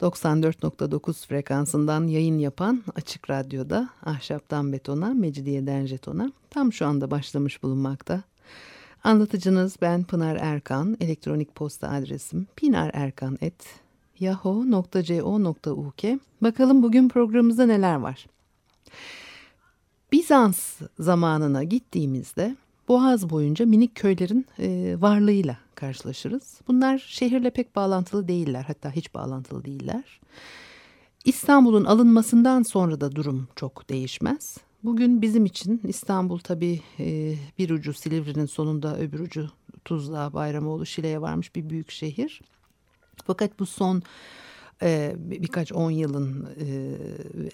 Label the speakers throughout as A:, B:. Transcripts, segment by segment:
A: 94.9 frekansından yayın yapan Açık Radyo'da Ahşaptan Betona, Mecidiyeden Jeton'a tam şu anda başlamış bulunmakta. Anlatıcınız ben Pınar Erkan. Elektronik posta adresim pinarerkan.yahoo.co.uk Bakalım bugün programımızda neler var? Bizans zamanına gittiğimizde Boğaz boyunca minik köylerin e, varlığıyla karşılaşırız. Bunlar şehirle pek bağlantılı değiller hatta hiç bağlantılı değiller. İstanbul'un alınmasından sonra da durum çok değişmez. Bugün bizim için İstanbul tabii e, bir ucu Silivri'nin sonunda öbür ucu Tuzla, Bayramoğlu, Şile'ye varmış bir büyük şehir. Fakat bu son e, birkaç on yılın e,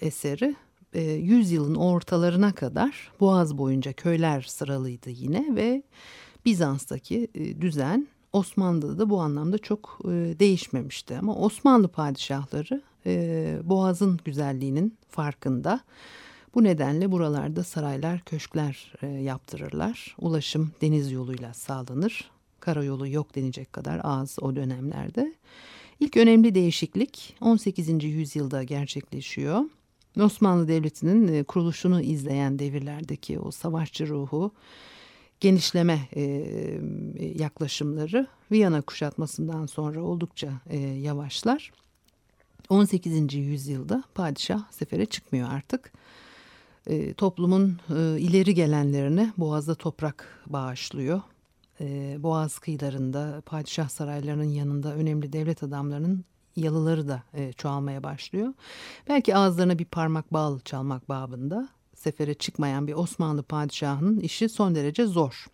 A: eseri e, yüzyılın ortalarına kadar Boğaz boyunca köyler sıralıydı yine ve Bizans'taki e, düzen Osmanlı'da da bu anlamda çok e, değişmemişti. Ama Osmanlı padişahları e, Boğaz'ın güzelliğinin farkında. Bu nedenle buralarda saraylar, köşkler e, yaptırırlar. Ulaşım deniz yoluyla sağlanır. Karayolu yok denecek kadar az o dönemlerde. İlk önemli değişiklik 18. yüzyılda gerçekleşiyor. Osmanlı Devleti'nin e, kuruluşunu izleyen devirlerdeki o savaşçı ruhu, genişleme e, yaklaşımları Viyana kuşatmasından sonra oldukça e, yavaşlar. 18. yüzyılda padişah sefere çıkmıyor artık. E, toplumun e, ileri gelenlerine boğazda toprak bağışlıyor. E, boğaz kıyılarında padişah saraylarının yanında önemli devlet adamlarının yalıları da e, çoğalmaya başlıyor. Belki ağızlarına bir parmak bal çalmak babında sefere çıkmayan bir Osmanlı padişahının işi son derece zor.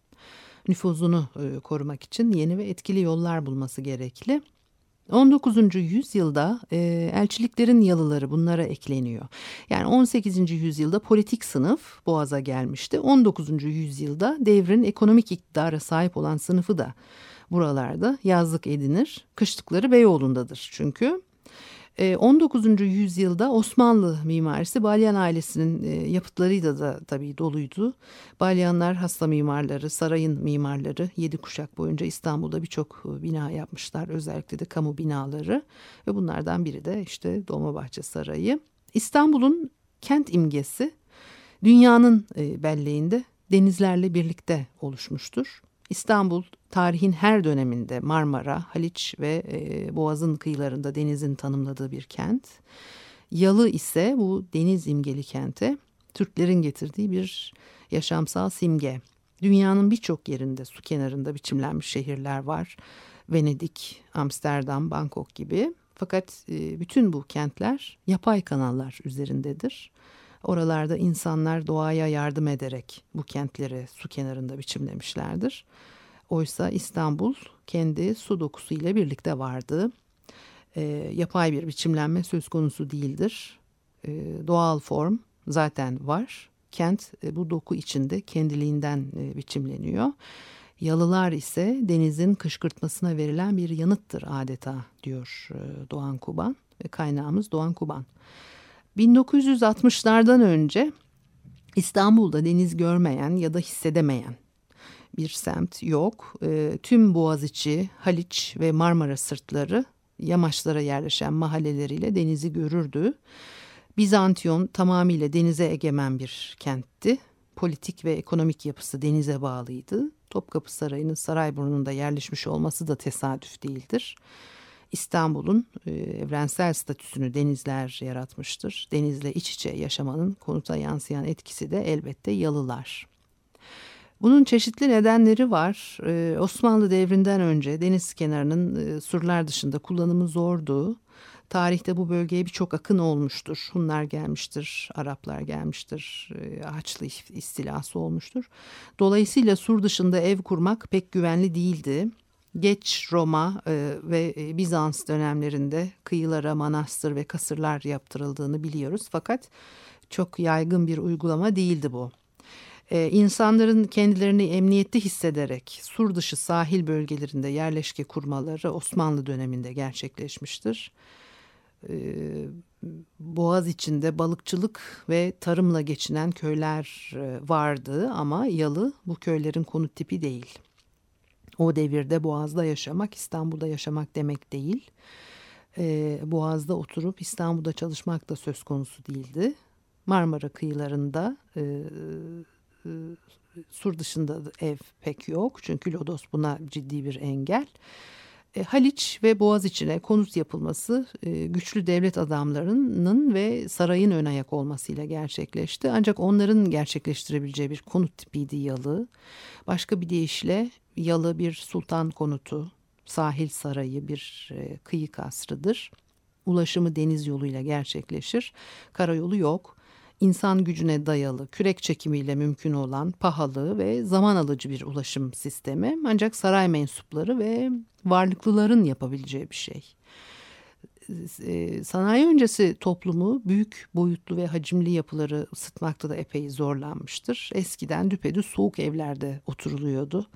A: Nüfuzunu e, korumak için yeni ve etkili yollar bulması gerekli. 19. yüzyılda e, elçiliklerin yalıları bunlara ekleniyor. Yani 18. yüzyılda politik sınıf Boğaz'a gelmişti. 19. yüzyılda devrin ekonomik iktidara sahip olan sınıfı da buralarda yazlık edinir. Kışlıkları Beyoğlu'ndadır çünkü. 19. Ee, yüzyılda Osmanlı mimarisi Balyan ailesinin e, yapıtlarıyla da tabii doluydu. Balyanlar hasta mimarları, sarayın mimarları yedi kuşak boyunca İstanbul'da birçok e, bina yapmışlar. Özellikle de kamu binaları ve bunlardan biri de işte Dolmabahçe Sarayı. İstanbul'un kent imgesi dünyanın e, belleğinde denizlerle birlikte oluşmuştur. İstanbul tarihin her döneminde Marmara, Haliç ve e, Boğaz'ın kıyılarında denizin tanımladığı bir kent. Yalı ise bu deniz imgeli kente Türklerin getirdiği bir yaşamsal simge. Dünyanın birçok yerinde su kenarında biçimlenmiş şehirler var. Venedik, Amsterdam, Bangkok gibi. Fakat e, bütün bu kentler yapay kanallar üzerindedir. Oralarda insanlar doğaya yardım ederek bu kentleri su kenarında biçimlemişlerdir. Oysa İstanbul kendi su dokusu ile birlikte vardı. E, yapay bir biçimlenme söz konusu değildir. E, doğal form zaten var. Kent e, bu doku içinde kendiliğinden e, biçimleniyor. Yalılar ise denizin kışkırtmasına verilen bir yanıttır adeta diyor e, Doğan Kuban kaynağımız Doğan Kuban. 1960'lardan önce İstanbul'da deniz görmeyen ya da hissedemeyen bir semt yok. E, tüm Boğaziçi, Haliç ve Marmara sırtları yamaçlara yerleşen mahalleleriyle denizi görürdü. Bizantiyon tamamıyla denize egemen bir kentti. Politik ve ekonomik yapısı denize bağlıydı. Topkapı Sarayı'nın Sarayburnu'nda yerleşmiş olması da tesadüf değildir. İstanbul'un e, evrensel statüsünü denizler yaratmıştır. Denizle iç içe yaşamanın konuta yansıyan etkisi de elbette yalılar. Bunun çeşitli nedenleri var. Ee, Osmanlı devrinden önce deniz kenarının e, surlar dışında kullanımı zordu. Tarihte bu bölgeye birçok akın olmuştur. Hunlar gelmiştir, Araplar gelmiştir, e, Haçlı istilası olmuştur. Dolayısıyla sur dışında ev kurmak pek güvenli değildi. Geç Roma e, ve e, Bizans dönemlerinde kıyılara manastır ve kasırlar yaptırıldığını biliyoruz. Fakat çok yaygın bir uygulama değildi bu. Ee, insanların kendilerini emniyette hissederek sur dışı sahil bölgelerinde yerleşke kurmaları Osmanlı döneminde gerçekleşmiştir. Ee, Boğaz içinde balıkçılık ve tarımla geçinen köyler e, vardı ama Yalı bu köylerin konut tipi değil. O devirde Boğaz'da yaşamak İstanbul'da yaşamak demek değil. Ee, Boğaz'da oturup İstanbul'da çalışmak da söz konusu değildi. Marmara kıyılarında e, e, sur dışında ev pek yok çünkü Lodos buna ciddi bir engel. E, Haliç ve Boğaz içine konut yapılması e, güçlü devlet adamlarının ve sarayın ön ayak olmasıyla gerçekleşti. Ancak onların gerçekleştirebileceği bir konut tipiydi yalı. Başka bir deyişle yalı bir sultan konutu, sahil sarayı bir e, kıyı kasrıdır. Ulaşımı deniz yoluyla gerçekleşir. Karayolu yok insan gücüne dayalı, kürek çekimiyle mümkün olan pahalı ve zaman alıcı bir ulaşım sistemi ancak saray mensupları ve varlıklıların yapabileceği bir şey. Ee, sanayi öncesi toplumu büyük boyutlu ve hacimli yapıları ısıtmakta da epey zorlanmıştır. Eskiden düpedüz soğuk evlerde oturuluyordu.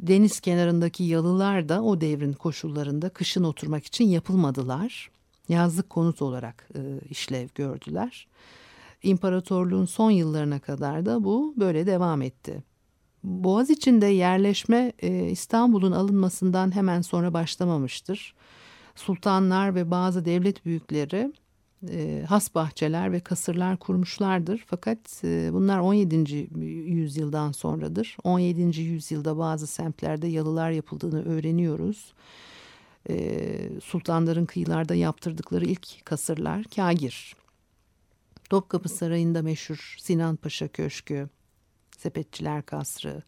A: Deniz kenarındaki yalılar da o devrin koşullarında kışın oturmak için yapılmadılar. Yazlık konut olarak e, işlev gördüler. İmparatorluğun son yıllarına kadar da bu böyle devam etti. Boğaz içinde yerleşme e, İstanbul'un alınmasından hemen sonra başlamamıştır. Sultanlar ve bazı devlet büyükleri e, has bahçeler ve kasırlar kurmuşlardır. Fakat e, bunlar 17. yüzyıldan sonradır. 17. yüzyılda bazı semtlerde yalılar yapıldığını öğreniyoruz. sultanların kıyılarda yaptırdıkları ilk kasırlar kagir. Topkapı Sarayı'nda meşhur Sinan Paşa Köşkü, Sepetçiler Kasrı,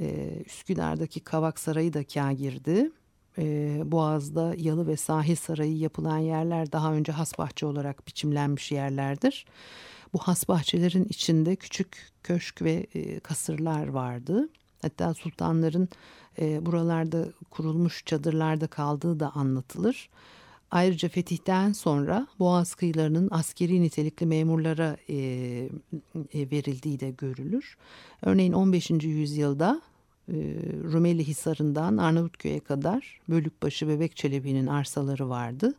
A: e, Üsküdar'daki Kavak Sarayı da kâgirdi. E, Boğaz'da Yalı ve Sahil Sarayı yapılan yerler daha önce hasbahçe olarak biçimlenmiş yerlerdir. Bu hasbahçelerin içinde küçük köşk ve e, kasırlar vardı. Hatta sultanların e, buralarda kurulmuş çadırlarda kaldığı da anlatılır. Ayrıca fetihten sonra Boğaz kıyılarının askeri nitelikli memurlara e, e, verildiği de görülür. Örneğin 15. yüzyılda e, Rumeli Hisarı'ndan Arnavutköy'e kadar Bölükbaşı ve Bekçelebi'nin arsaları vardı.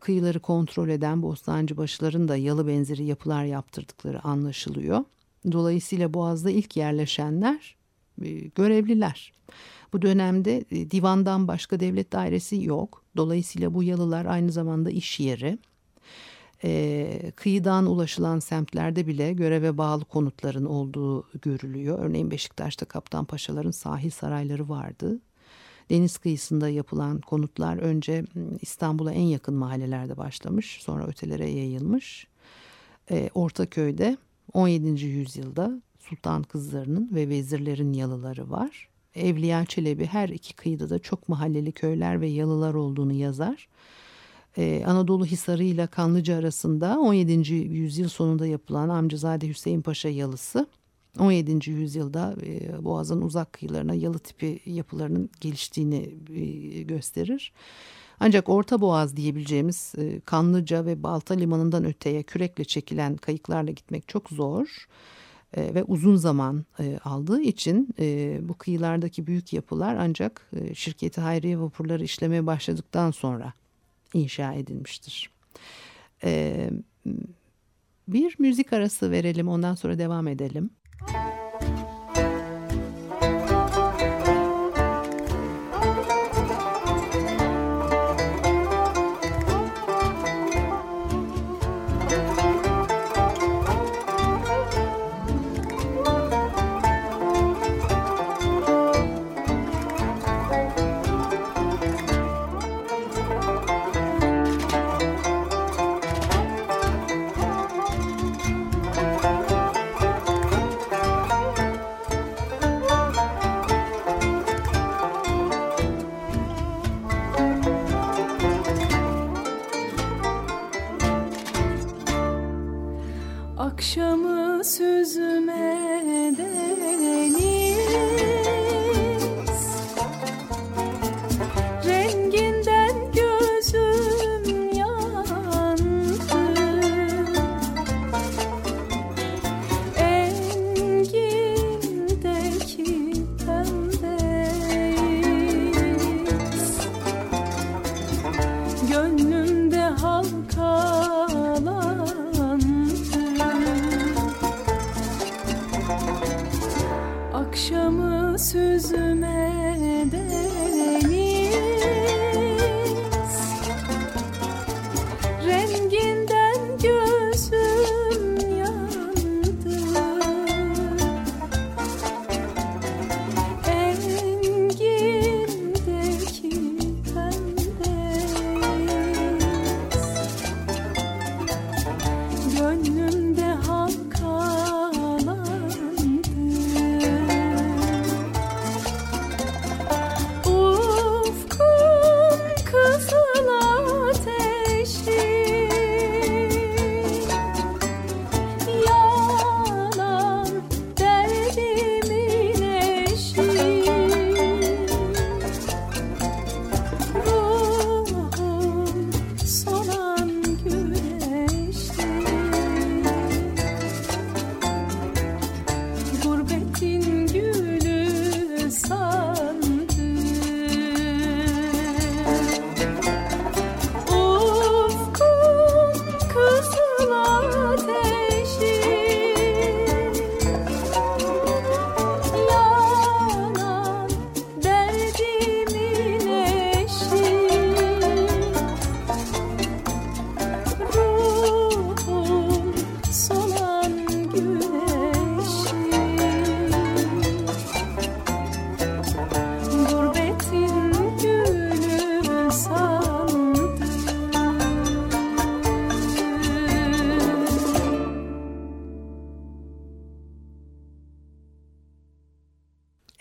A: Kıyıları kontrol eden Bostancıbaşıların da yalı benzeri yapılar yaptırdıkları anlaşılıyor. Dolayısıyla Boğaz'da ilk yerleşenler görevliler. Bu dönemde e, divandan başka devlet dairesi yok. Dolayısıyla bu yalılar aynı zamanda iş yeri. E, kıyıdan ulaşılan semtlerde bile göreve bağlı konutların olduğu görülüyor. Örneğin Beşiktaş'ta Kaptan Paşaların sahil sarayları vardı. Deniz kıyısında yapılan konutlar önce İstanbul'a en yakın mahallelerde başlamış, sonra ötelere yayılmış. E, Ortaköy'de 17. yüzyılda sultan kızlarının ve vezirlerin yalıları var. Evliya Çelebi her iki kıyıda da çok mahalleli köyler ve yalılar olduğunu yazar. Ee, Anadolu Hisarı ile Kanlıca arasında 17. yüzyıl sonunda yapılan Amcazade Hüseyin Paşa yalısı 17. yüzyılda e, Boğaz'ın uzak kıyılarına yalı tipi yapılarının geliştiğini e, gösterir. Ancak Orta Boğaz diyebileceğimiz e, Kanlıca ve Balta limanından öteye kürekle çekilen kayıklarla gitmek çok zor. E, ve uzun zaman e, aldığı için e, bu kıyılardaki büyük yapılar ancak şirketi hayriye vapurları işlemeye başladıktan sonra inşa edilmiştir. Bir müzik arası verelim ondan sonra devam edelim.
B: akşamı akşamı süzme.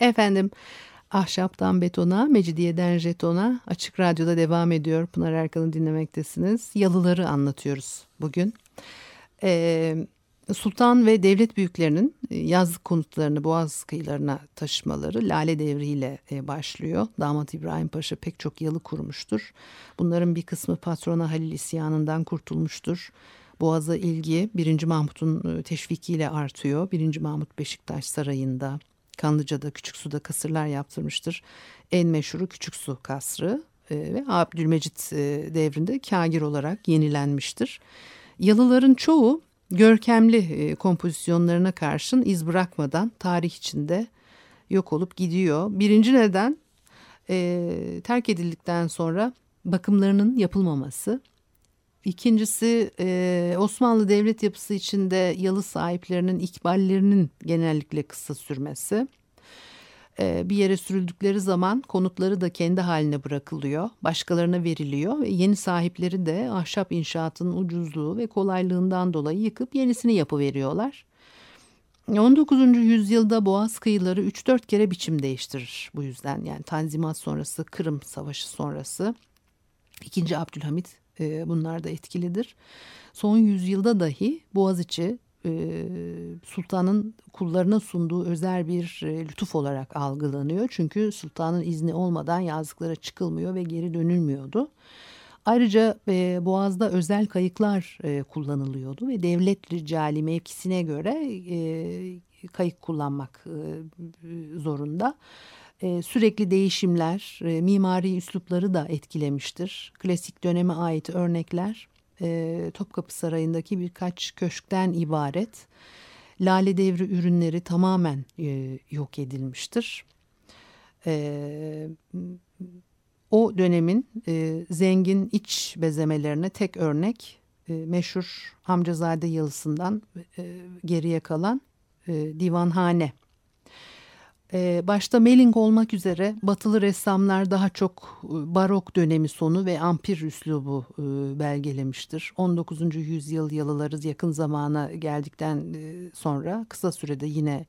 A: Efendim Ahşaptan Betona, Mecidiyeden Jeton'a Açık Radyo'da devam ediyor. Pınar Erkan'ı dinlemektesiniz. Yalıları anlatıyoruz bugün. Ee, Sultan ve devlet büyüklerinin e, yazlık konutlarını Boğaz kıyılarına taşımaları Lale Devri ile e, başlıyor. Damat İbrahim Paşa pek çok yalı kurmuştur. Bunların bir kısmı patrona Halil isyanından kurtulmuştur. Boğaz'a ilgi 1. Mahmut'un e, teşvikiyle artıyor. 1. Mahmut Beşiktaş Sarayı'nda Kanlıca'da Küçük Su'da kasırlar yaptırmıştır. En meşhuru Küçük Su kasrı e, ve Abdülmecit e, devrinde kagir olarak yenilenmiştir. Yalıların çoğu görkemli e, kompozisyonlarına karşın iz bırakmadan tarih içinde yok olup gidiyor. Birinci neden e, terk edildikten sonra bakımlarının yapılmaması. İkincisi e, Osmanlı devlet yapısı içinde yalı sahiplerinin ikballerinin genellikle kısa sürmesi. E, bir yere sürüldükleri zaman konutları da kendi haline bırakılıyor, başkalarına veriliyor ve yeni sahipleri de ahşap inşaatının ucuzluğu ve kolaylığından dolayı yıkıp yenisini yapıveriyorlar. 19. yüzyılda Boğaz kıyıları 3-4 kere biçim değiştirir bu yüzden yani Tanzimat sonrası, Kırım Savaşı sonrası. İkinci Abdülhamit e, bunlar da etkilidir. Son yüzyılda dahi Boğaziçi e, sultanın kullarına sunduğu özel bir e, lütuf olarak algılanıyor. Çünkü sultanın izni olmadan yazlıklara çıkılmıyor ve geri dönülmüyordu. Ayrıca e, Boğaz'da özel kayıklar e, kullanılıyordu ve devlet ricali mevkisine göre e, kayık kullanmak zorunda. E, sürekli değişimler, e, mimari üslupları da etkilemiştir. Klasik döneme ait örnekler e, Topkapı Sarayı'ndaki birkaç köşkten ibaret. Lale devri ürünleri tamamen yok edilmiştir. O dönemin zengin iç bezemelerine tek örnek e, meşhur Hamcazade yalısından geriye kalan e, divanhane. E, başta Melling olmak üzere batılı ressamlar daha çok e, barok dönemi sonu ve ampir üslubu e, belgelemiştir. 19. yüzyıl yalıları yakın zamana geldikten e, sonra kısa sürede yine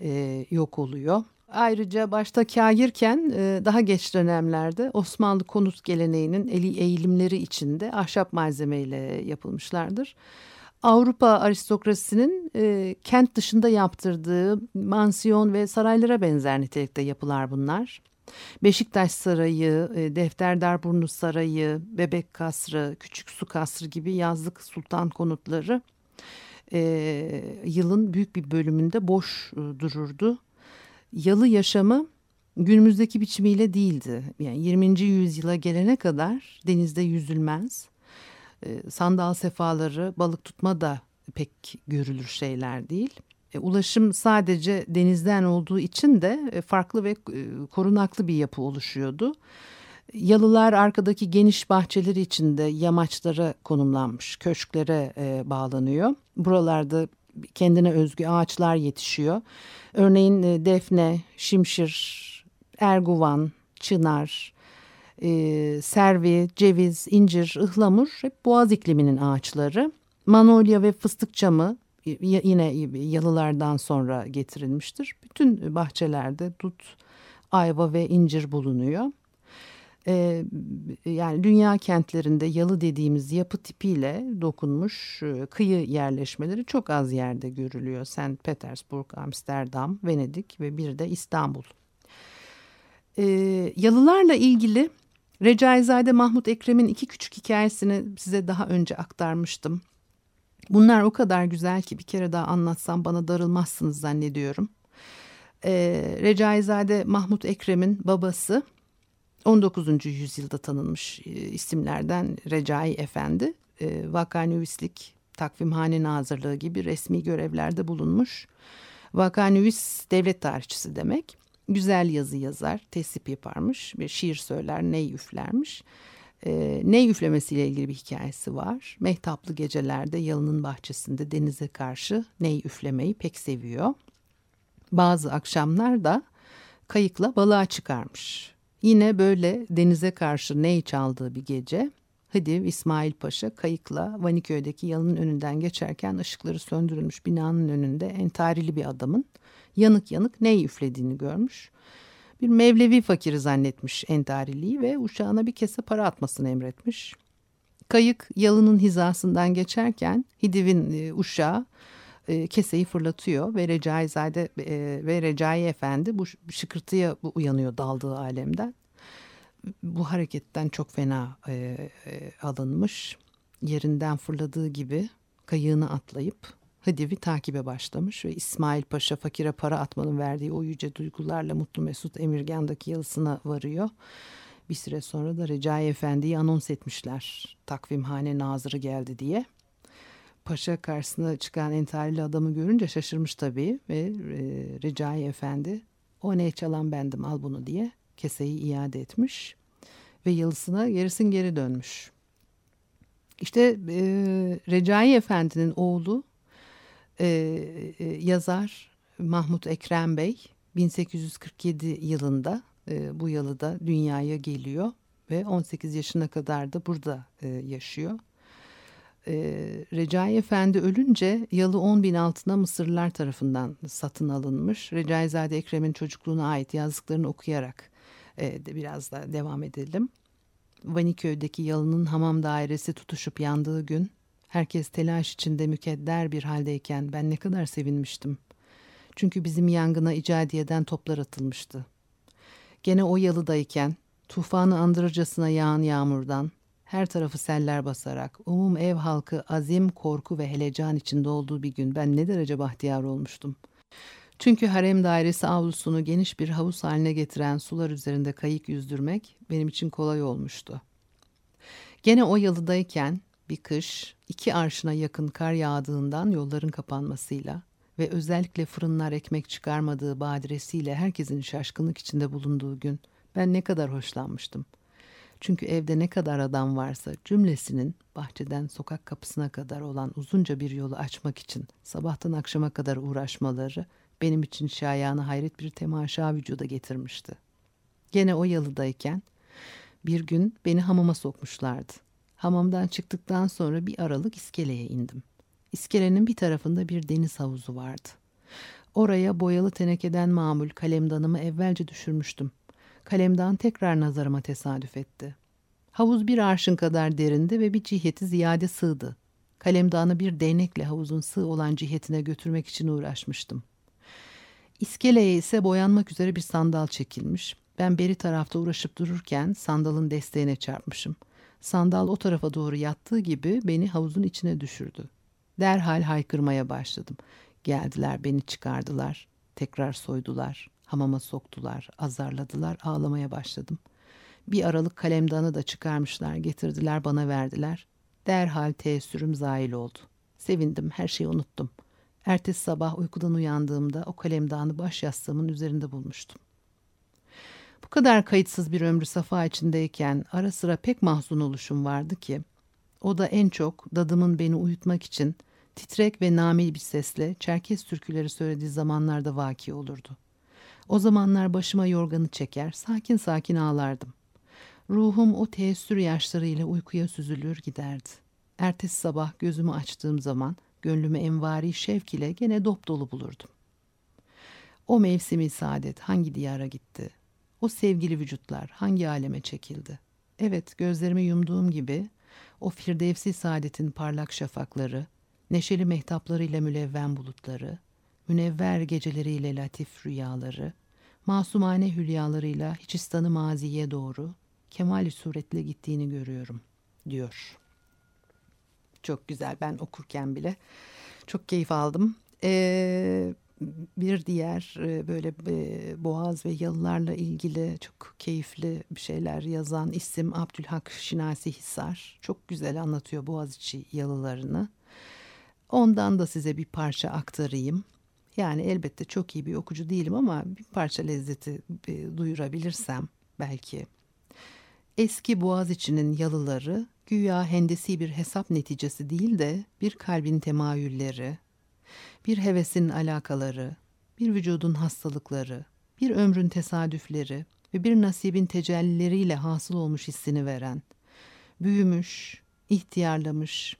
A: e, yok oluyor. Ayrıca başta kâgirken daha geç dönemlerde Osmanlı konut geleneğinin eli eğilimleri içinde ahşap malzemeyle yapılmışlardır. Avrupa aristokrasisinin e, kent dışında yaptırdığı mansiyon ve saraylara benzer nitelikte yapılar bunlar. Beşiktaş Sarayı, e, Defterdarburnu Sarayı, Bebek Kasrı, Küçük Su Kasrı gibi yazlık sultan konutları e, yılın büyük bir bölümünde boş e, dururdu. Yalı yaşamı günümüzdeki biçimiyle değildi. Yani 20. yüzyıla gelene kadar denizde yüzülmez. E, sandal sefaları, balık tutma da pek görülür şeyler değil. E, ulaşım sadece denizden olduğu için de e, farklı ve e, korunaklı bir yapı oluşuyordu. Yalılar arkadaki geniş bahçeleri içinde yamaçlara konumlanmış, köşklere bağlanıyor. Buralarda kendine özgü ağaçlar yetişiyor. Örneğin defne, şimşir, erguvan, çınar, e, servi, ceviz, incir, ıhlamur hep boğaz ikliminin ağaçları. Manolya ve fıstık çamı yine yalılardan sonra getirilmiştir. Bütün bahçelerde dut, ayva ve incir bulunuyor. Ee, yani dünya kentlerinde yalı dediğimiz yapı tipiyle dokunmuş e, kıyı yerleşmeleri çok az yerde görülüyor. St. Petersburg, Amsterdam, Venedik ve bir de İstanbul. Ee, yalılarla ilgili Recaizade Mahmut Ekrem'in iki küçük hikayesini size daha önce aktarmıştım. Bunlar o kadar güzel ki bir kere daha anlatsam bana darılmazsınız zannediyorum. Ee, Recaizade Mahmut Ekrem'in babası 19. yüzyılda tanınmış e, isimlerden Recai Efendi, e, vakanüvislik, takvimhane nazırlığı gibi resmi görevlerde bulunmuş. Vakanüvis devlet tarihçisi demek. Güzel yazı yazar, tesip yaparmış ve şiir söyler, ney üflermiş. E, ney üflemesiyle ilgili bir hikayesi var. Mehtaplı gecelerde yalının bahçesinde denize karşı ney üflemeyi pek seviyor. Bazı akşamlar da kayıkla balığa çıkarmış. Yine böyle denize karşı ney çaldığı bir gece Hıdiv İsmail Paşa kayıkla Vaniköy'deki yalının önünden geçerken ışıkları söndürülmüş binanın önünde entarili bir adamın yanık yanık ney üflediğini görmüş. Bir Mevlevi fakiri zannetmiş entariliği ve uşağına bir kese para atmasını emretmiş. Kayık yalının hizasından geçerken Hidiv'in e, uşağı e, keseyi fırlatıyor ve Recaizade e, ve Recai Efendi bu şıkırtıya uyanıyor daldığı alemden. Bu hareketten çok fena e, e, alınmış. Yerinden fırladığı gibi kayığını atlayıp Hıdiv'i takibe başlamış ve İsmail Paşa fakire para atmanın verdiği o yüce duygularla Mutlu Mesut Emirgan'daki yalısına varıyor. Bir süre sonra da Recai Efendi'yi anons etmişler. Takvimhane nazırı geldi diye. Paşa karşısına çıkan entarili adamı görünce şaşırmış tabii ve e, Recai Efendi o ne çalan bendim al bunu diye keseyi iade etmiş ve yalısına gerisin geri dönmüş. İşte e, Recai Efendi'nin oğlu e, e, yazar Mahmut Ekrem Bey 1847 yılında e, bu yalıda dünyaya geliyor ve 18 yaşına kadar da burada e, yaşıyor e, Recai Efendi ölünce yalı 10 bin altına Mısırlılar tarafından satın alınmış. Recaizade Ekrem'in çocukluğuna ait yazdıklarını okuyarak e, de biraz da devam edelim. Vaniköy'deki yalının hamam dairesi tutuşup yandığı gün herkes telaş içinde mükedder bir haldeyken ben ne kadar sevinmiştim. Çünkü bizim yangına icadiyeden toplar atılmıştı. Gene o yalıdayken tufanı andırırcasına yağan yağmurdan her tarafı seller basarak, umum ev halkı azim, korku ve helecan içinde olduğu bir gün ben ne derece bahtiyar olmuştum. Çünkü harem dairesi avlusunu geniş bir havuz haline getiren sular üzerinde kayık yüzdürmek benim için kolay olmuştu. Gene o yalıdayken bir kış iki arşına yakın kar yağdığından yolların kapanmasıyla ve özellikle fırınlar ekmek çıkarmadığı badiresiyle herkesin şaşkınlık içinde bulunduğu gün ben ne kadar hoşlanmıştım.'' Çünkü evde ne kadar adam varsa cümlesinin bahçeden sokak kapısına kadar olan uzunca bir yolu açmak için sabahtan akşama kadar uğraşmaları benim için şayanı hayret bir temaşa vücuda getirmişti. Gene o yalıdayken bir gün beni hamama sokmuşlardı. Hamamdan çıktıktan sonra bir aralık iskeleye indim. İskelenin bir tarafında bir deniz havuzu vardı. Oraya boyalı tenekeden mamul kalemdanımı evvelce düşürmüştüm kalemdan tekrar nazarıma tesadüf etti. Havuz bir arşın kadar derindi ve bir ciheti ziyade sığdı. Kalemdanı bir değnekle havuzun sığ olan cihetine götürmek için uğraşmıştım. İskeleye ise boyanmak üzere bir sandal çekilmiş. Ben beri tarafta uğraşıp dururken sandalın desteğine çarpmışım. Sandal o tarafa doğru yattığı gibi beni havuzun içine düşürdü. Derhal haykırmaya başladım. Geldiler beni çıkardılar. Tekrar soydular. Hamama soktular, azarladılar, ağlamaya başladım. Bir aralık kalemdanı da çıkarmışlar, getirdiler bana verdiler. Derhal teessürüm zail oldu. Sevindim, her şeyi unuttum. Ertesi sabah uykudan uyandığımda o kalemdağını baş yastığımın üzerinde bulmuştum. Bu kadar kayıtsız bir ömrü safa içindeyken ara sıra pek mahzun oluşum vardı ki o da en çok dadımın beni uyutmak için titrek ve nami bir sesle Çerkes türküleri söylediği zamanlarda vaki olurdu. O zamanlar başıma yorganı çeker, sakin sakin ağlardım. Ruhum o teessür yaşlarıyla uykuya süzülür giderdi. Ertesi sabah gözümü açtığım zaman gönlümü envari şevk ile gene dop dolu bulurdum. O mevsimi saadet hangi diyara gitti? O sevgili vücutlar hangi aleme çekildi? Evet gözlerimi yumduğum gibi o firdevsi saadetin parlak şafakları, neşeli mehtaplarıyla mülevven bulutları, münevver geceleriyle latif rüyaları, masumane hülyalarıyla Hiçistan'ı maziye doğru kemali suretle gittiğini görüyorum, diyor. Çok güzel ben okurken bile çok keyif aldım. Ee, bir diğer e, böyle e, Boğaz ve Yalılarla ilgili çok keyifli bir şeyler yazan isim Abdülhak Şinasi Hisar. Çok güzel anlatıyor Boğaziçi Yalılarını. Ondan da size bir parça aktarayım. Yani elbette çok iyi bir okucu değilim ama bir parça lezzeti e, duyurabilirsem belki. Eski Boğaziçi'nin yalıları güya hendesi bir hesap neticesi değil de bir kalbin temayülleri, bir hevesin alakaları, bir vücudun hastalıkları, bir ömrün tesadüfleri ve bir nasibin tecellileriyle hasıl olmuş hissini veren, büyümüş, ihtiyarlamış,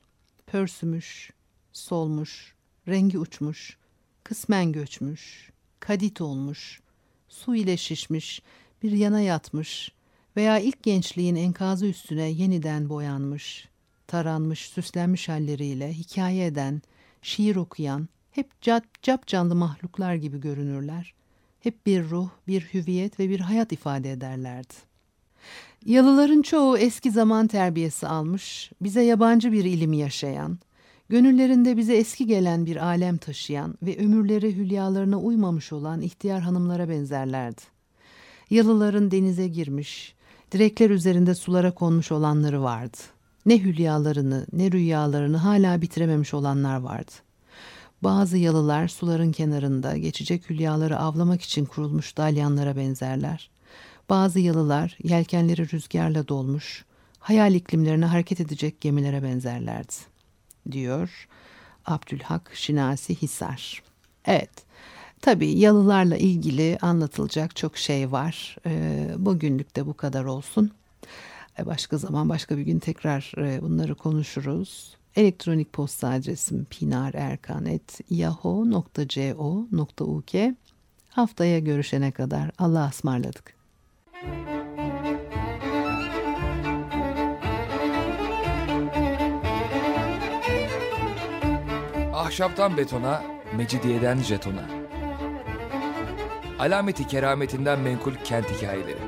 A: pörsümüş, solmuş, rengi uçmuş, kısmen göçmüş, kadit olmuş, su ile şişmiş, bir yana yatmış veya ilk gençliğin enkazı üstüne yeniden boyanmış, taranmış, süslenmiş halleriyle hikaye eden, şiir okuyan, hep cap, cap canlı mahluklar gibi görünürler. Hep bir ruh, bir hüviyet ve bir hayat ifade ederlerdi. Yalıların çoğu eski zaman terbiyesi almış, bize yabancı bir ilim yaşayan, gönüllerinde bize eski gelen bir alem taşıyan ve ömürleri hülyalarına uymamış olan ihtiyar hanımlara benzerlerdi. Yalıların denize girmiş, direkler üzerinde sulara konmuş olanları vardı. Ne hülyalarını ne rüyalarını hala bitirememiş olanlar vardı. Bazı yalılar suların kenarında geçecek hülyaları avlamak için kurulmuş dalyanlara benzerler. Bazı yalılar yelkenleri rüzgarla dolmuş, hayal iklimlerine hareket edecek gemilere benzerlerdi, diyor Abdülhak Şinasi Hisar. Evet, tabii yalılarla ilgili anlatılacak çok şey var. Ee, bugünlük de bu kadar olsun. Ee, başka zaman başka bir gün tekrar e, bunları konuşuruz. Elektronik posta adresim pinarerkan.yahoo.co.uk Haftaya görüşene kadar Allah'a ısmarladık.
C: Ahşaptan betona, mecidiyeden jetona. Alameti kerametinden menkul kent hikayeleri.